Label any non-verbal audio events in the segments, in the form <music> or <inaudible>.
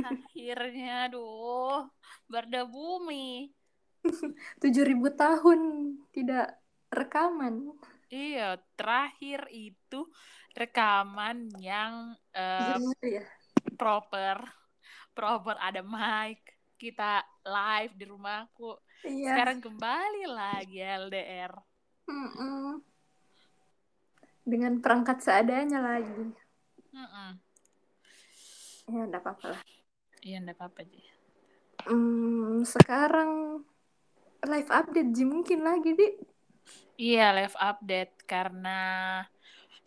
Akhirnya, aduh, bumi. Tujuh ribu tahun tidak rekaman. Iya, terakhir itu rekaman yang uh, ya? proper, proper ada mic, kita live di rumahku. Iya. Sekarang kembali lagi LDR. Mm -mm. Dengan perangkat seadanya lagi. Mm -mm. Ya, enggak apa-apa lah. Iya, enggak apa-apa sih. Hmm, sekarang live update Ji mungkin lagi, Di. Iya, live update karena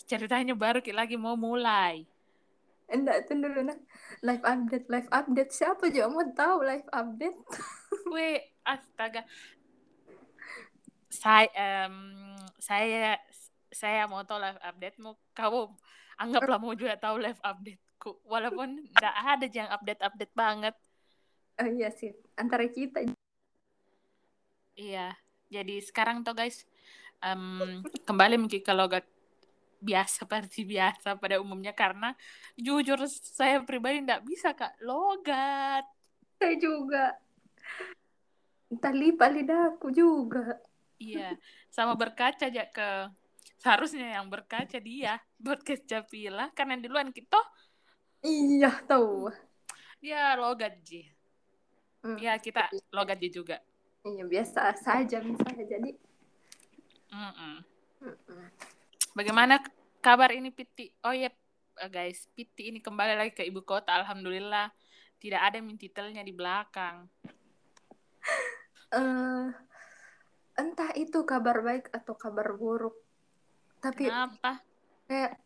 ceritanya baru lagi mau mulai. Enggak, tunggu dulu nah. Live update, live update. Siapa juga mau tahu live update? <laughs> Wih, astaga. Saya um, saya saya mau tahu live update mau kamu anggaplah mau juga tahu live updateku walaupun tidak ada yang update-update banget. Oh iya sih, antara kita. Iya, jadi sekarang tuh guys um, kembali mungkin ke logat biasa seperti <laughs> biasa pada umumnya. Karena jujur saya pribadi tidak bisa kak. Logat. Saya juga. Tali lidahku juga. Iya. Sama berkaca aja ke seharusnya yang berkaca dia <laughs> buat kecapila karena duluan kita iya tahu dia logat ji hmm, ya kita logat ji juga iya biasa saja misalnya jadi Mm -mm. Bagaimana kabar ini Piti? Oh ya yeah, guys, Piti ini kembali lagi ke ibu kota. Alhamdulillah tidak ada min titelnya di belakang. Uh, entah itu kabar baik atau kabar buruk. Tapi Kenapa? kayak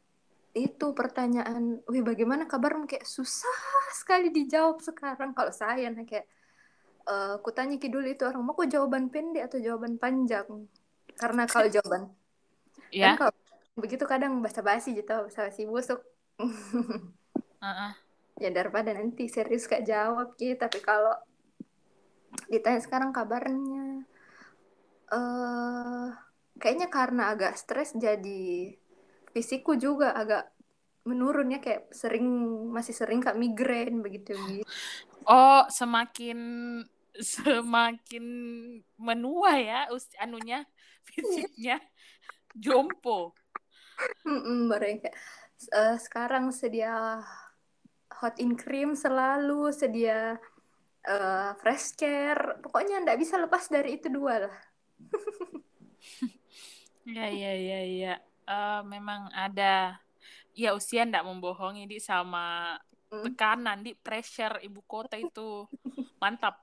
itu pertanyaan, wih bagaimana kabarmu? Kayak susah sekali dijawab sekarang. Kalau saya nah kayak uh, kutanya dulu itu orang mau kok jawaban pendek atau jawaban panjang? Karena kalau <laughs> jawaban ya kan kalau begitu kadang basa-basi gitu basa-basi busuk. <laughs> Uh-uh. ya daripada nanti serius kak jawab gitu. Tapi kalau ditanya sekarang kabarnya uh, kayaknya karena agak stres jadi fisikku juga agak menurun ya kayak sering masih sering kak migrain begitu gitu oh semakin semakin menua ya us anunya fisiknya. <laughs> Jompo. Mm kayak uh, sekarang sedia hot in cream selalu sedia uh, fresh care. Pokoknya ndak bisa lepas dari itu dua lah. <laughs> <laughs> Ya ya ya ya uh, memang ada ya usia ndak membohongi di sama mm. tekanan di pressure ibu kota itu mantap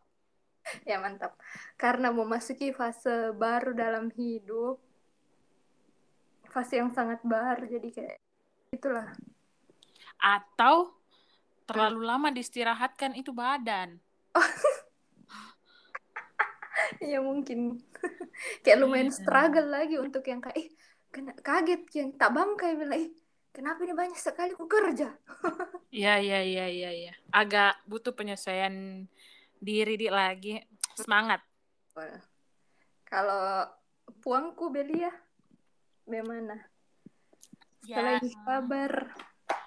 ya mantap karena memasuki fase baru dalam hidup fase yang sangat baru jadi kayak itulah atau terlalu hmm. lama diistirahatkan itu badan <laughs> ya mungkin <laughs> kayak lumayan iya. struggle lagi untuk yang kayak eh kena kaget yang tak bangkai bilang kenapa ini banyak sekali? Ku kerja. <laughs> Ya ya ya ya ya agak butuh penyesuaian diri di lagi. Semangat. Kalau puangku Belia bagaimana? Ya. Lagi kabar?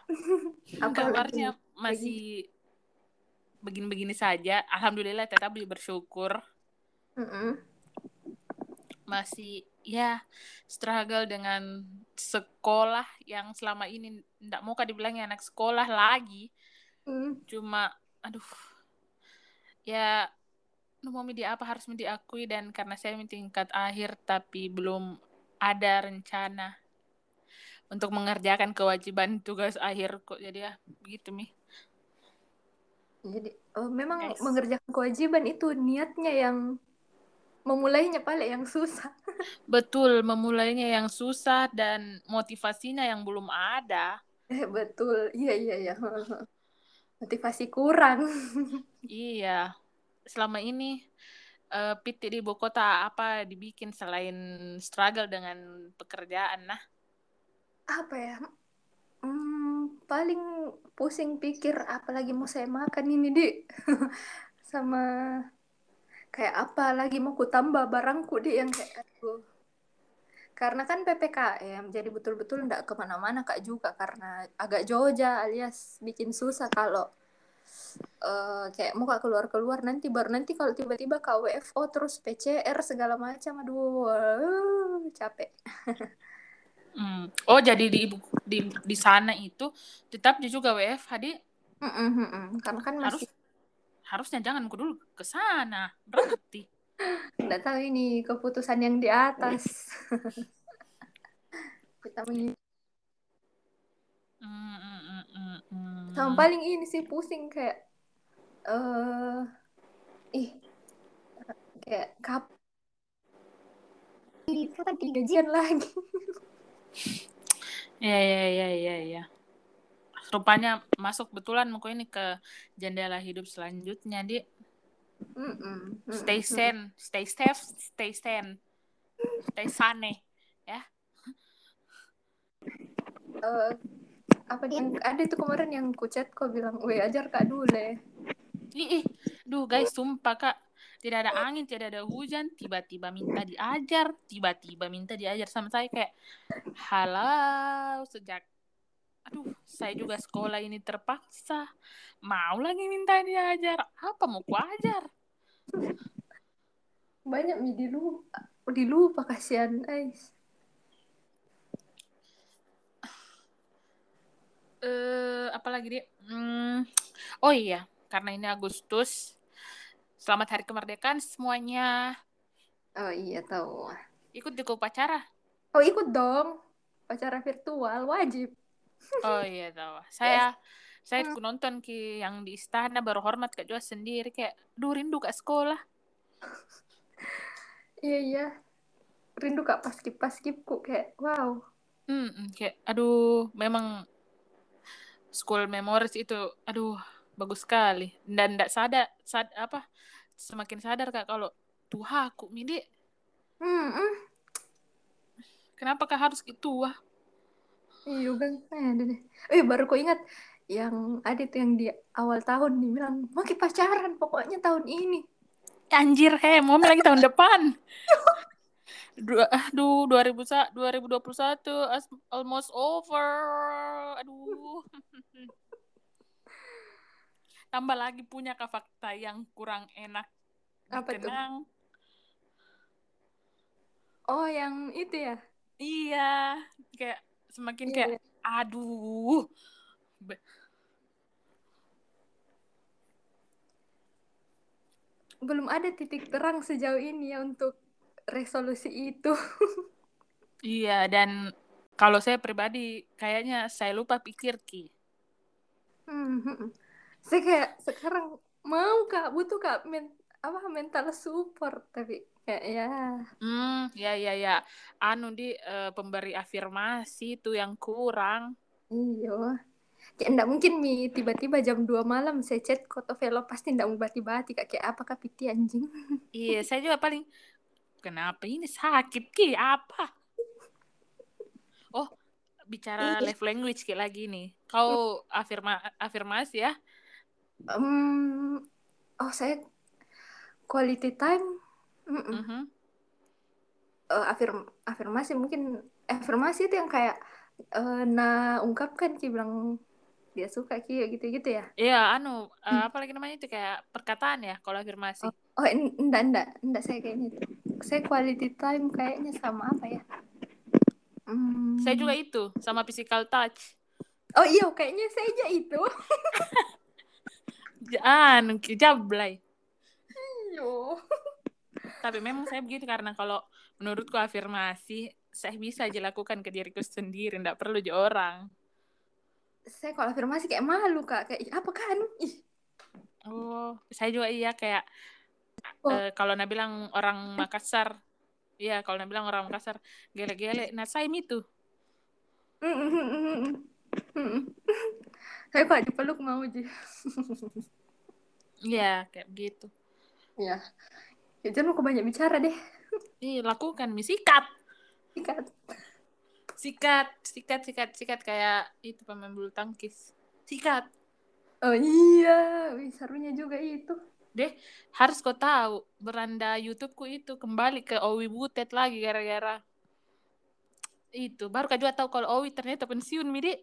<laughs> Apa kabarnya masih begini-begini saja. Alhamdulillah tetap bersyukur. Mm -hmm. masih ya struggle dengan sekolah yang selama ini tidak mau dibilangnya anak sekolah lagi mm. cuma aduh ya mau media apa harus diakui dan karena saya tingkat akhir tapi belum ada rencana untuk mengerjakan kewajiban tugas akhir kok jadi ya begitu mi jadi oh, memang Guys. mengerjakan kewajiban itu niatnya yang memulainya paling yang susah. <laughs> Betul memulainya yang susah dan motivasinya yang belum ada. Eh, betul. Iya iya iya. <laughs> Motivasi kurang. <laughs> Iya. Selama ini uh, PT di ibu kota apa dibikin selain struggle dengan pekerjaan nah? Apa ya? Hmm, paling pusing pikir apalagi mau saya makan ini di sama kayak apa lagi mau ku tambah barangku di yang kayak aku. Karena kan PPKM jadi betul-betul ndak ke mana-mana kak juga karena agak jauh alias bikin susah kalau uh, kayak mau kak keluar keluar nanti baru nanti kalau tiba-tiba KWFO terus PCR segala macam aduh uh, capek. Hmm. oh jadi di di di sana itu tetap juga WFH di mm -mm, karena kan masih harus harusnya jangan ku dulu ke sana. Berarti nggak tahu ini keputusan yang di atas. <laughs> Kita mm, mm, mm, mm. sama paling ini sih pusing kayak uh, ih kayak kap kapan gajian lagi. <laughs> Ya ya ya ya ya rupanya masuk betulan muka ini ke jendela hidup selanjutnya di. Mm -mm, stay sane stay safe stay sane. Stay sane ya. Uh, apa yang ada itu kemarin yang kucet kok bilang, "Weh, ajar Kak dulu." Ih, ih, duh guys, sumpah Kak. Tidak ada angin, tidak ada hujan, tiba-tiba minta diajar, tiba-tiba minta diajar. Sama saya kayak, "Halau, sejak aduh, saya juga sekolah ini terpaksa. Mau lagi minta diajar, apa mau ku ajar?" Banyak mi dilupa, dilupa kasihan, guys. uh, apalagi dia? Hmm, oh iya karena ini Agustus. Selamat hari kemerdekaan semuanya. Oh iya tahu ikut di upacara? Oh ikut dong. Upacara virtual wajib oh iya tahu saya saya hmm. nonton ki yang di istana baru hormat kak Joa sendiri kayak duh rindu kak sekolah. Iya iya. Rindu kak paskip paskipku kayak wow. Hmm, kayak aduh memang school memories itu aduh bagus sekali. Dan tidak sadar sad apa semakin sadar kak kalau tuh aku midi hmm, hmm. kenapa kak harus gitu wah iya kan ada deh. Eh baru kok ingat yang ada tuh yang di awal tahun nih bilang mau pacaran pokoknya tahun ini. Anjir he mau lagi tahun depan. <laughs> Dua aduh 2000 2021 almost over. Aduh. <laughs> Tambah lagi punya ke fakta yang kurang enak apa dikenang. tuh oh yang itu ya? Iya kayak semakin iya, kayak iya. aduh belum ada titik terang sejauh ini ya untuk resolusi itu. iya, dan kalau saya pribadi kayaknya saya lupa pikir ki. Hmm, hmm, hmm, saya kayak sekarang mau kak butuh kak men apa mental support tapi kayak ya. Hmm, ya ya ya. Anu di uh, pemberi afirmasi itu yang kurang. Iya. Kayak enggak mungkin mi tiba-tiba jam 2 malam saya chat koto velo pasti enggak mau bati-bati kayak apa kak piti anjing. <laughs> iya, saya juga paling kenapa ini sakit ki apa oh bicara love language kayak lagi nih kau afirma afirmasi ya um, oh saya quality time mm -mm. Uh -huh. uh, afirm afirmasi mungkin afirmasi itu yang kayak uh, nah ungkapkan ki bilang dia suka ki gitu gitu ya iya anu uh, apa lagi namanya itu kayak perkataan ya kalau afirmasi oh, oh enggak enggak enggak saya kayaknya saya quality time kayaknya sama apa ya? Hmm. Saya juga itu, sama physical touch. Oh iya, kayaknya saya aja itu. <laughs> Jangan, jablay. Tapi memang saya begitu karena kalau menurutku afirmasi saya bisa aja lakukan ke diriku sendiri, tidak perlu di orang. Saya kalau afirmasi kayak malu kak, kayak apa kan? Ih. Oh, saya juga iya kayak oh. uh, kalau Nabi bilang orang Makassar Iya, kalau Nabi bilang orang Makassar gele-gele, nah saya itu. Saya kok dipeluk mau aja. Iya, kayak begitu. Iya. Ya jangan mau banyak bicara deh. Iya, lakukan sikat. Sikat. Sikat, sikat, sikat, sikat kayak itu pemain bulu tangkis. Sikat. Oh iya, Wih, serunya juga itu deh harus kau tahu beranda YouTubeku itu kembali ke Owi Butet lagi gara-gara itu baru kau juga tahu kalau Owi ternyata pensiun midi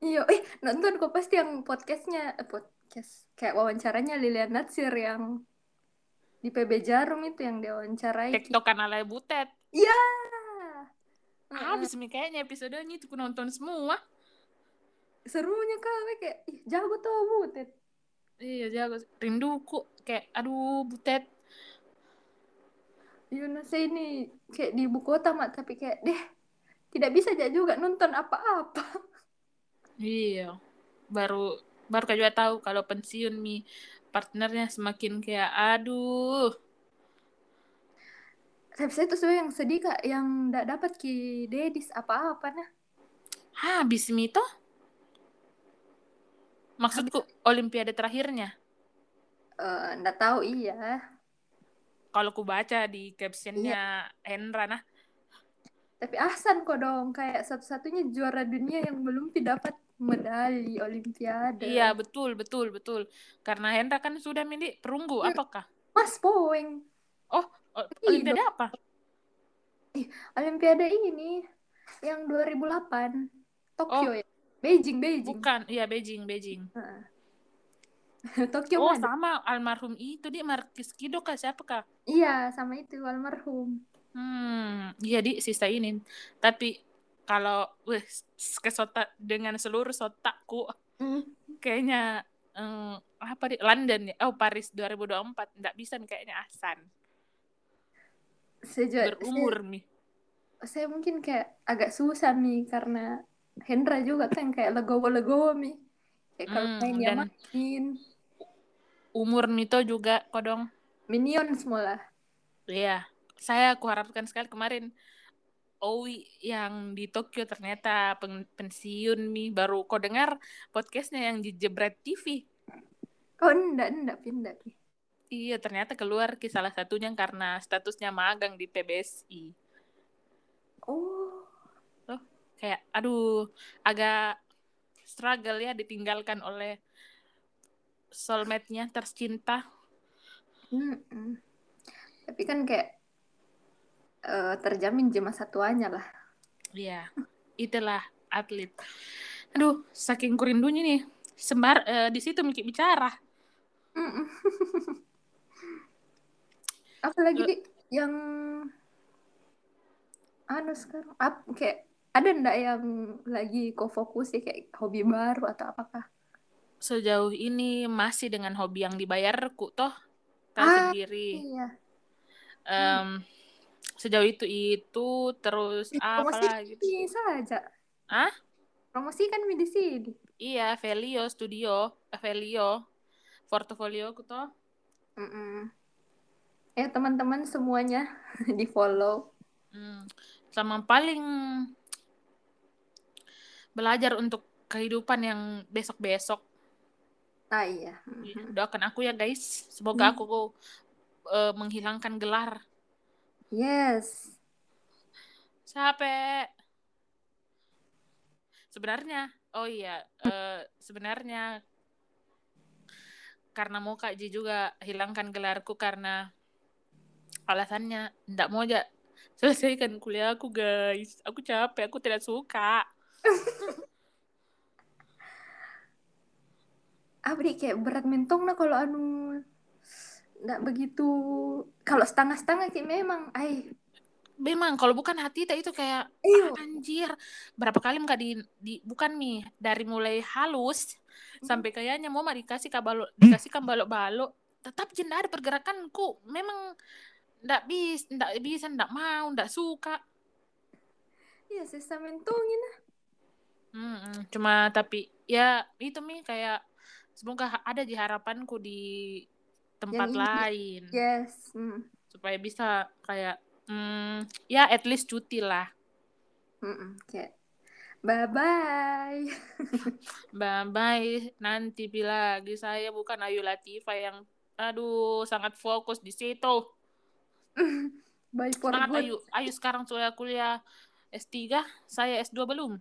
Iya, eh nonton kok pasti yang podcastnya, eh, podcast kayak wawancaranya Lilian Natsir yang di PB Jarum itu yang dia wawancarai. Tektokan ala butet. Iya. Ah, habis uh, kayaknya episodenya itu nonton semua. Serunya kali kayak, ih jago tuh butet. Iya jago, rinduku kayak, aduh butet. Yuna saya ini kayak di ibu kota mak tapi kayak deh tidak bisa aja juga nonton apa-apa. Iya, baru baru juga tahu kalau pensiun mi partnernya semakin kayak aduh. Tapi saya tuh yang sedih kak, yang tidak dapat ki dedis apa-apa nah. Habis mi toh? Maksudku Habis... olimpiade terakhirnya? Uh, nggak tahu iya. Kalau ku baca di captionnya iya. Hendra nah tapi Ahsan kok dong kayak satu-satunya juara dunia yang belum dapat medali olimpiade. Iya betul betul betul. Karena Hendra kan sudah milik perunggu hmm. apakah? Mas poeng oh olimpiade apa? Olimpiade ini yang 2008 Tokyo oh. ya? Beijing Beijing. Bukan iya Beijing Beijing. <laughs> Tokyo oh mana? sama almarhum itu dia Markis Kido kah siapa kah? Iya sama itu almarhum. Hmm, iya di sisa ini. Tapi kalau wih kesota dengan seluruh sotakku mm. kayaknya um, apa di London ya? Oh Paris 2024 nggak bisa nih kayaknya Asan. Sejak, berumur saya, nih. saya mungkin kayak agak susah nih karena Hendra juga kan kayak legowo-legowo nih. Kayak kalau hmm, main ya main. umur Mito juga kodong. Minion semua lah. Iya saya aku harapkan sekali kemarin Owi yang di Tokyo ternyata pen pensiun mi baru kau dengar podcastnya yang di Jebret TV oh enggak enggak pindah iya ternyata keluar ki salah satunya karena statusnya magang di PBSI oh. Oh kayak aduh agak struggle ya ditinggalkan oleh soulmate-nya tercinta. Mm -mm. tapi kan kayak uh, terjamin di masa tuanya lah. Iya, itulah atlet. Aduh, saking kurindunya nih, sembar uh, di situ mikir bicara. <laughs> Apalagi uh, di yang anu sekarang, ap, kayak ada ndak yang lagi kau fokus ya kayak hobi baru atau apakah? Sejauh ini masih dengan hobi yang dibayarku toh, tahu ah, sendiri. Iya. Um, hmm sejauh itu itu terus apa lagi saja. Ah promosi kan di sini iya Velio Studio Velio portofolio aku toh mm -mm. ya teman-teman semuanya <laughs> di follow. Hmm. sama paling belajar untuk kehidupan yang besok-besok. Ah iya. Doakan aku ya guys. Semoga hmm. aku uh, menghilangkan gelar Yes. Capek. Sebenarnya, oh iya, uh, sebenarnya karena mau Kak Ji juga hilangkan gelarku karena alasannya ndak mau aja selesaikan kuliah aku guys. Aku capek, aku tidak suka. <laughs> Abdi kayak berat mentong nah kalau anu nggak begitu. Kalau setengah-setengah sih memang ay memang kalau bukan hati itu kayak ah, anjir berapa kali nggak di, di bukan nih dari mulai halus hmm. sampai kayaknya mau dikasih kabalo dikasih balok balok tetap jenda ada pergerakanku. Memang ndak bis ndak bisa ndak mau ndak suka. Iya sisa mentongin lah. Hmm, cuma tapi ya itu mi kayak semoga ada di harapanku di tempat yang lain. Yes. Mm. Supaya bisa kayak mm, ya at least cuti lah. Mm -mm, kayak bye bye. bye bye. Nanti bila lagi saya bukan Ayu Latifah yang aduh sangat fokus di situ. <laughs> bye for Semangat good. Ayu. Ayu sekarang sudah kuliah S3, saya S2 belum.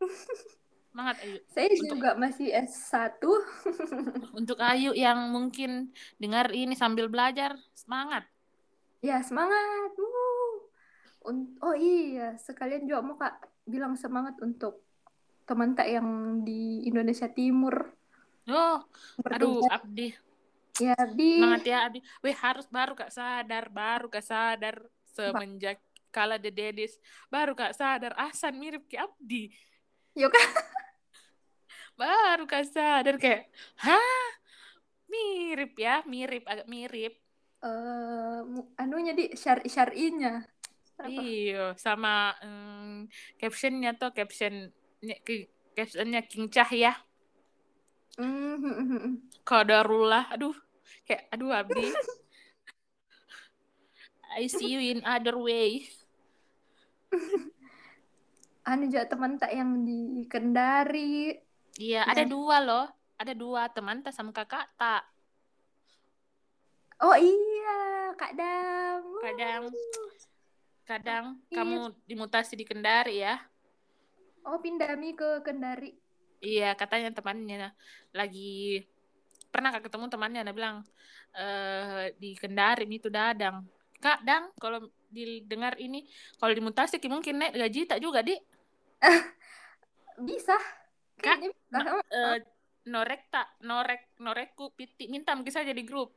<laughs> Semangat Ayu. Saya untuk, juga masih S1. <laughs> untuk Ayu yang mungkin dengar ini sambil belajar, semangat. Ya, semangat. Uh. Oh iya, sekalian juga mau Kak bilang semangat untuk teman tak yang di Indonesia Timur. Oh, aduh, Abdi. Ya, Abdi. Semangat ya, Abdi. Weh, harus baru Kak sadar, baru Kak sadar semenjak kala The Dedis. Baru Kak sadar, Asan mirip ke Abdi. Yuk kan? <laughs> baru Kak sadar kayak, hah? Mirip ya, mirip, agak mirip. Eh, uh, anunya di syari syarinya. Iya, sama um, captionnya tuh caption captionnya King Cahya. Mm-hmm. Kadarullah, aduh, kayak aduh Abdi. <laughs> I see you in other way. <laughs> anu juga teman tak yang di Kendari. Iya, ada dua loh. Ada dua teman tak sama kakak tak. Oh iya, Kak Dam. Kadang kadang iya. kamu dimutasi di Kendari ya. Oh, pindah mi ke Kendari. Iya, katanya temannya lagi pernah kak ketemu temannya dia bilang e, di Kendari itu dadang. Kak, Dang, kalau didengar ini kalau dimutasi mungkin naik gaji tak juga, Dik? <laughs> bisa. Kak, no, uh, norek tak, norek, norekku piti minta mungkin saja di grup.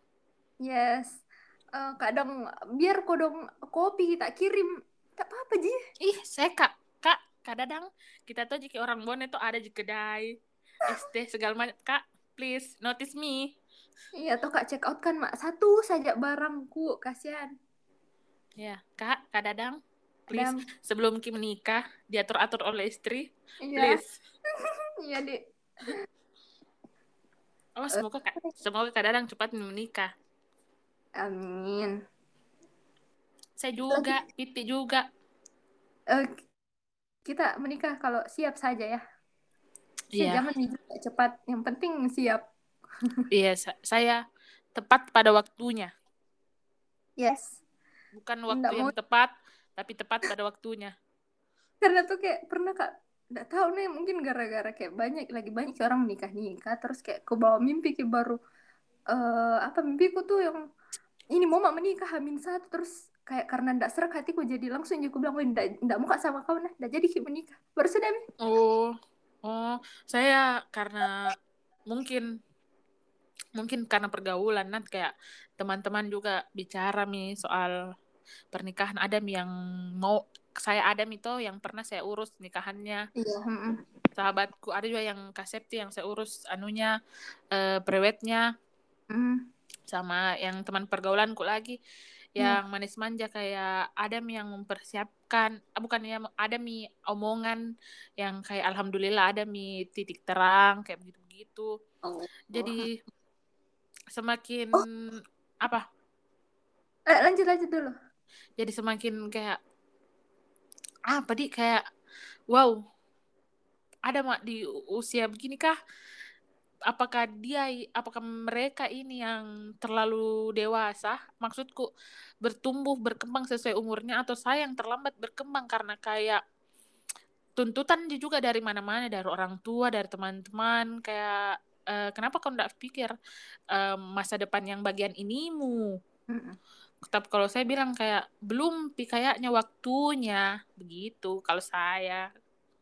Yes. Uh, kadang biar kodong kopi tak kirim. Tak apa-apa ji. Ih, saya kak, kak, kadang kita tuh jika orang Bon itu ada di kedai ST segala macam. Kak please notice me. Iya tuh kak check out kan mak? Satu saja barangku kasihan. Ya kak kak Dadang please Dadang. sebelum Kim menikah diatur atur oleh istri iya. please <laughs> iya dek oh semoga kak semoga kak Dadang cepat menikah amin saya juga Piti juga uh, kita menikah kalau siap saja ya. Iya. Jangan cepat, yang penting siap. <laughs> iya, saya tepat pada waktunya. Yes. Bukan waktu Nggak yang mau... tepat, tapi tepat pada waktunya. Karena tuh kayak pernah kak, nggak tahu nih mungkin gara-gara kayak banyak lagi banyak orang menikah nikah terus kayak ke bawah mimpi kayak baru uh, apa mimpiku tuh yang ini mau menikah hamin satu terus kayak karena ndak serak hatiku jadi langsung aku bilang ndak ndak muka sama kau nah ndak jadi menikah. Baru sudah oh oh saya karena mungkin mungkin karena pergaulan nanti kayak teman-teman juga bicara mi soal pernikahan Adam yang mau saya Adam itu yang pernah saya urus nikahannya iya. sahabatku ada juga yang kasepti yang saya urus anunya uh, brewetnya mm. sama yang teman pergaulanku lagi yang hmm. manis manja kayak Adam yang mempersiapkan ah, bukan ya ada mi omongan yang kayak alhamdulillah ada mi titik terang kayak begitu begitu oh. jadi semakin oh. apa eh, lanjut lanjut dulu jadi semakin kayak apa di kayak wow ada mak di usia begini kah apakah dia apakah mereka ini yang terlalu dewasa? Maksudku bertumbuh berkembang sesuai umurnya atau saya yang terlambat berkembang karena kayak tuntutan juga dari mana-mana dari orang tua dari teman-teman. Kayak uh, kenapa kau tidak pikir uh, masa depan yang bagian inimu? Mm tapi kalau saya bilang kayak belum kayaknya waktunya begitu kalau saya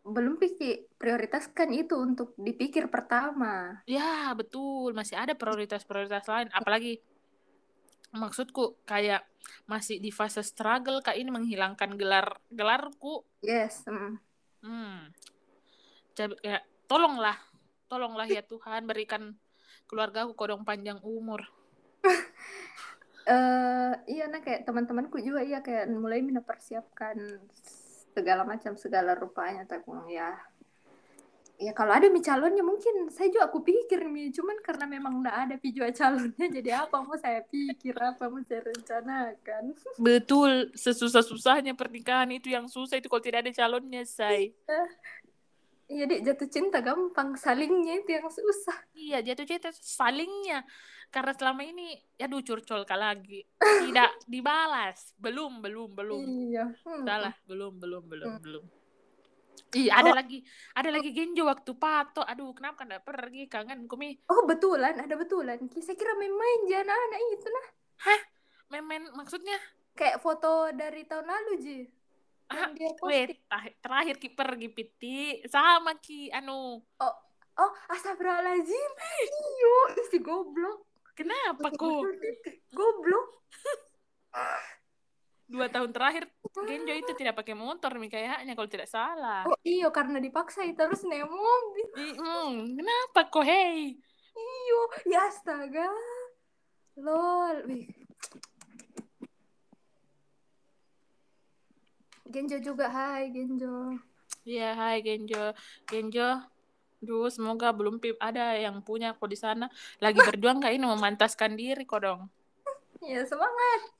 belum pikir prioritaskan itu untuk dipikir pertama. Ya, betul. Masih ada prioritas-prioritas lain. Apalagi maksudku kayak masih di fase struggle kak ini menghilangkan gelar gelarku. Yes. Mm. Hmm. Jadi, ya, tolonglah, tolonglah ya Tuhan berikan keluargaku kodong panjang umur. <laughs> uh, iya nah kayak teman-temanku juga iya kayak mulai mempersiapkan segala macam segala rupanya tapi ya ya kalau ada mi calonnya mungkin saya juga aku pikir mi cuman karena memang nggak ada video calonnya jadi apa mau saya pikir apa mau saya rencanakan? <laughs> Betul sesusah susahnya pernikahan itu yang susah itu kalau tidak ada calonnya say iya. Dek jatuh cinta gampang salingnya itu yang susah. Iya jatuh cinta salingnya karena selama ini ya duh curcol lagi <laughs> tidak dibalas belum belum belum iya hmm. salah belum belum belum hmm. belum Iya, ada oh. lagi, ada lagi genjo waktu pato. Aduh, kenapa enggak pergi? Kangen kumi. Oh, betulan, ada betulan. Saya kira main-main jana anak itu nah. Hah? Main-main maksudnya? Kayak foto dari tahun lalu, Ji. ah, wait terakhir ki pergi piti sama ki anu oh oh astagfirullahaladzim iyo si goblok kenapa kok <laughs> goblok dua tahun terakhir Genjo itu tidak pakai motor nih kayaknya kalau tidak salah. Oh iyo karena dipaksa terus naik mobil. Hmm, kenapa kok hei? Iyo, ya astaga. Lol. Wih. Genjo juga, hai Genjo. Iya, hai Genjo. Genjo, Duh, semoga belum ada yang punya kok di sana. Lagi berjuang kayak ini memantaskan diri kok dong. Ya, semangat.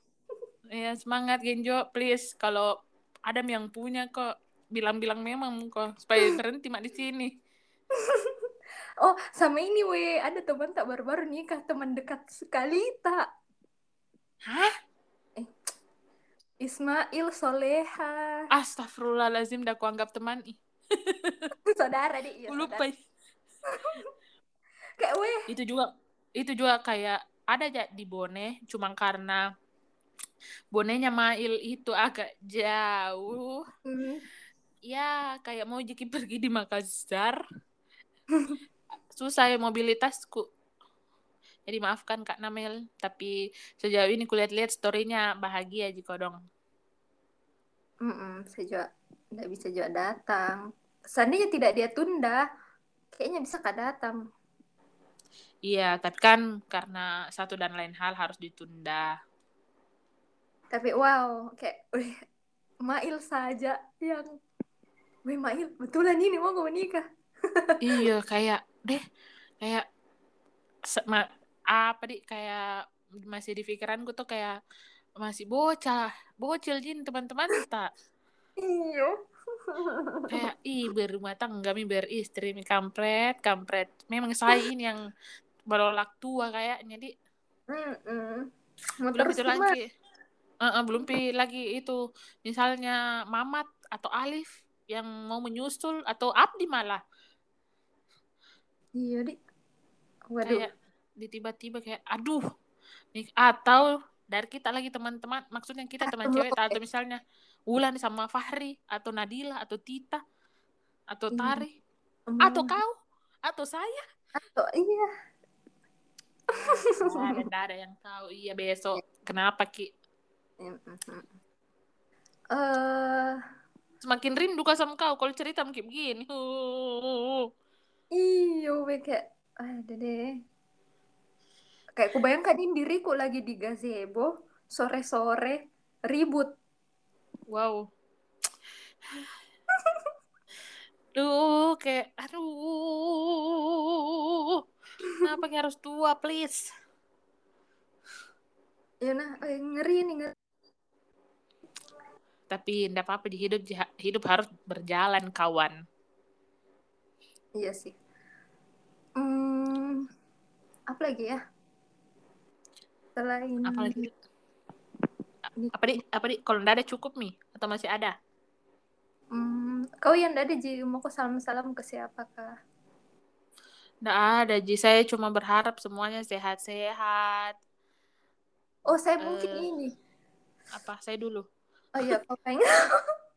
Ya semangat Genjo, please kalau ada yang punya kok bilang-bilang memang kok supaya <laughs> berhenti mak di sini. oh sama ini we ada teman tak baru-baru nikah teman dekat sekali tak. Hah? Eh, Ismail Soleha. Astagfirullahalazim dah kuanggap teman ih. Saudara di iya. Lupa. kayak weh. Itu juga itu juga kayak ada aja di Bone cuma karena bonenya Mail itu agak jauh. Mm. Ya, kayak mau jadi pergi di Makassar. Susah ya mobilitasku. Jadi maafkan Kak Namel, tapi sejauh ini kulihat-lihat storynya bahagia jika dong. Mm -mm, sejauh nggak bisa juga datang. Seandainya tidak dia tunda, kayaknya bisa kak datang. Iya, tapi kan karena satu dan lain hal harus ditunda tapi wow kayak wih, Mail saja yang wih Mail betulan ini mau gue menikah <laughs> iya kayak deh kayak ma, apa di kayak masih di pikiranku tuh kayak masih bocah bocil jin teman-teman tak iya. Kayak ih berumah tangga mi beristri mi kampret kampret. Memang saya ini yang berolak tua kayaknya di mm -mm. belum itu lagi. Uh, uh, belum pi lagi itu. Misalnya Mamat atau Alif yang mau menyusul atau Abdi malah. Iya di waduh. Kayak di tiba-tiba kayak aduh nih atau dari kita lagi teman-teman maksudnya kita teman cewek atau misalnya Wulan sama Fahri atau Nadila atau Tita atau iya. Tari hmm. atau kau atau saya atau iya ada ada yang tahu iya besok kenapa ki Uh, Semakin rindu kau sama kau kalau cerita mungkin begini. Iyo, kayak ada deh. Kayak ku bayangkan ini diriku lagi di gazebo sore-sore ribut. Wow. Duh, kayak aduh. Kenapa harus tua, please? Ya nah, eh, ngeri nih ngeri tapi tidak apa-apa di hidup hidup harus berjalan kawan iya sih hmm, apa lagi ya selain apa lagi apa di apa di kalau tidak ada cukup nih atau masih ada hmm, kau yang tidak ada ji mau kau salam salam ke siapa kah Nggak ada Ji, saya cuma berharap semuanya sehat-sehat. Oh, saya uh, mungkin eh, ini. Apa? Saya dulu. Oh iya, <laughs> Popeng.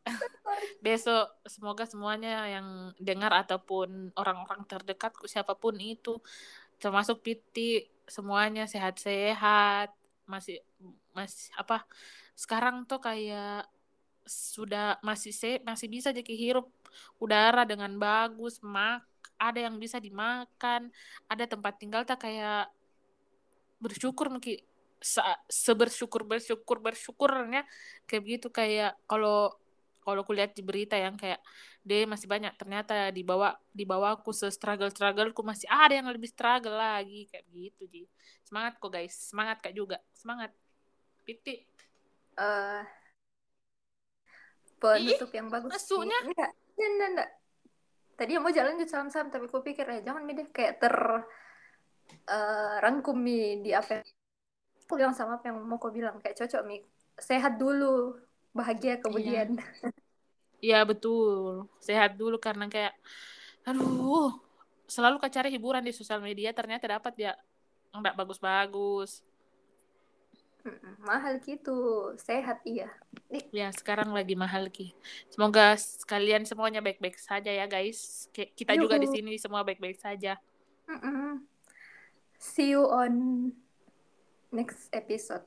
<laughs> Besok semoga semuanya yang dengar ataupun orang-orang terdekat siapa pun itu termasuk Piti semuanya sehat-sehat masih masih apa sekarang tuh kayak sudah masih se masih bisa jadi hirup udara dengan bagus mak ada yang bisa dimakan ada tempat tinggal tak kayak bersyukur mungkin sebersyukur bersyukur bersyukurnya kayak begitu. Kayak kalau kalau kulihat di berita yang kayak deh masih banyak ternyata di bawah di bawahku se struggle struggle ku masih ada yang lebih struggle lagi kayak begitu ji. Semangat kok guys. Semangat kak juga. Semangat piti uh, penutup yang bagus. masuknya enggak. Enggak enggak tadi mau jalan di salam-salam tapi ku pikir ya jangan deh. Kayak ter uh, rangkum di apa aku bilang sama apa yang mau kau bilang. Kayak cocok mi sehat dulu. Bahagia kemudian. Iya. iya betul. Sehat dulu karena kayak aduh selalu kau cari hiburan di sosial media ternyata dapat ya. Nggak bagus-bagus mahal gitu sehat iya ya sekarang lagi mahal ki semoga kalian semuanya baik-baik saja ya guys kita Yuhu. juga di sini semua baik-baik saja Mm-mm. see you on next episode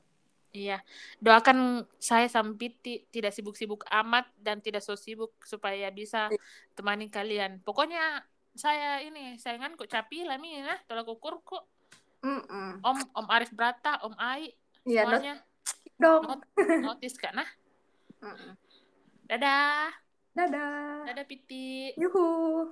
Iya, doakan saya sampai tidak sibuk-sibuk amat dan tidak so sibuk supaya bisa iya. temani kalian. Pokoknya saya ini sayangan kok capi lah nih nah tolak ukur kok. Mm-mm. Om Om Arif Brata, Om Ai, ya, semuanya. Dong. Not, notis kan nah. Dadah. Dadah. Dadah Piti. Yuhu.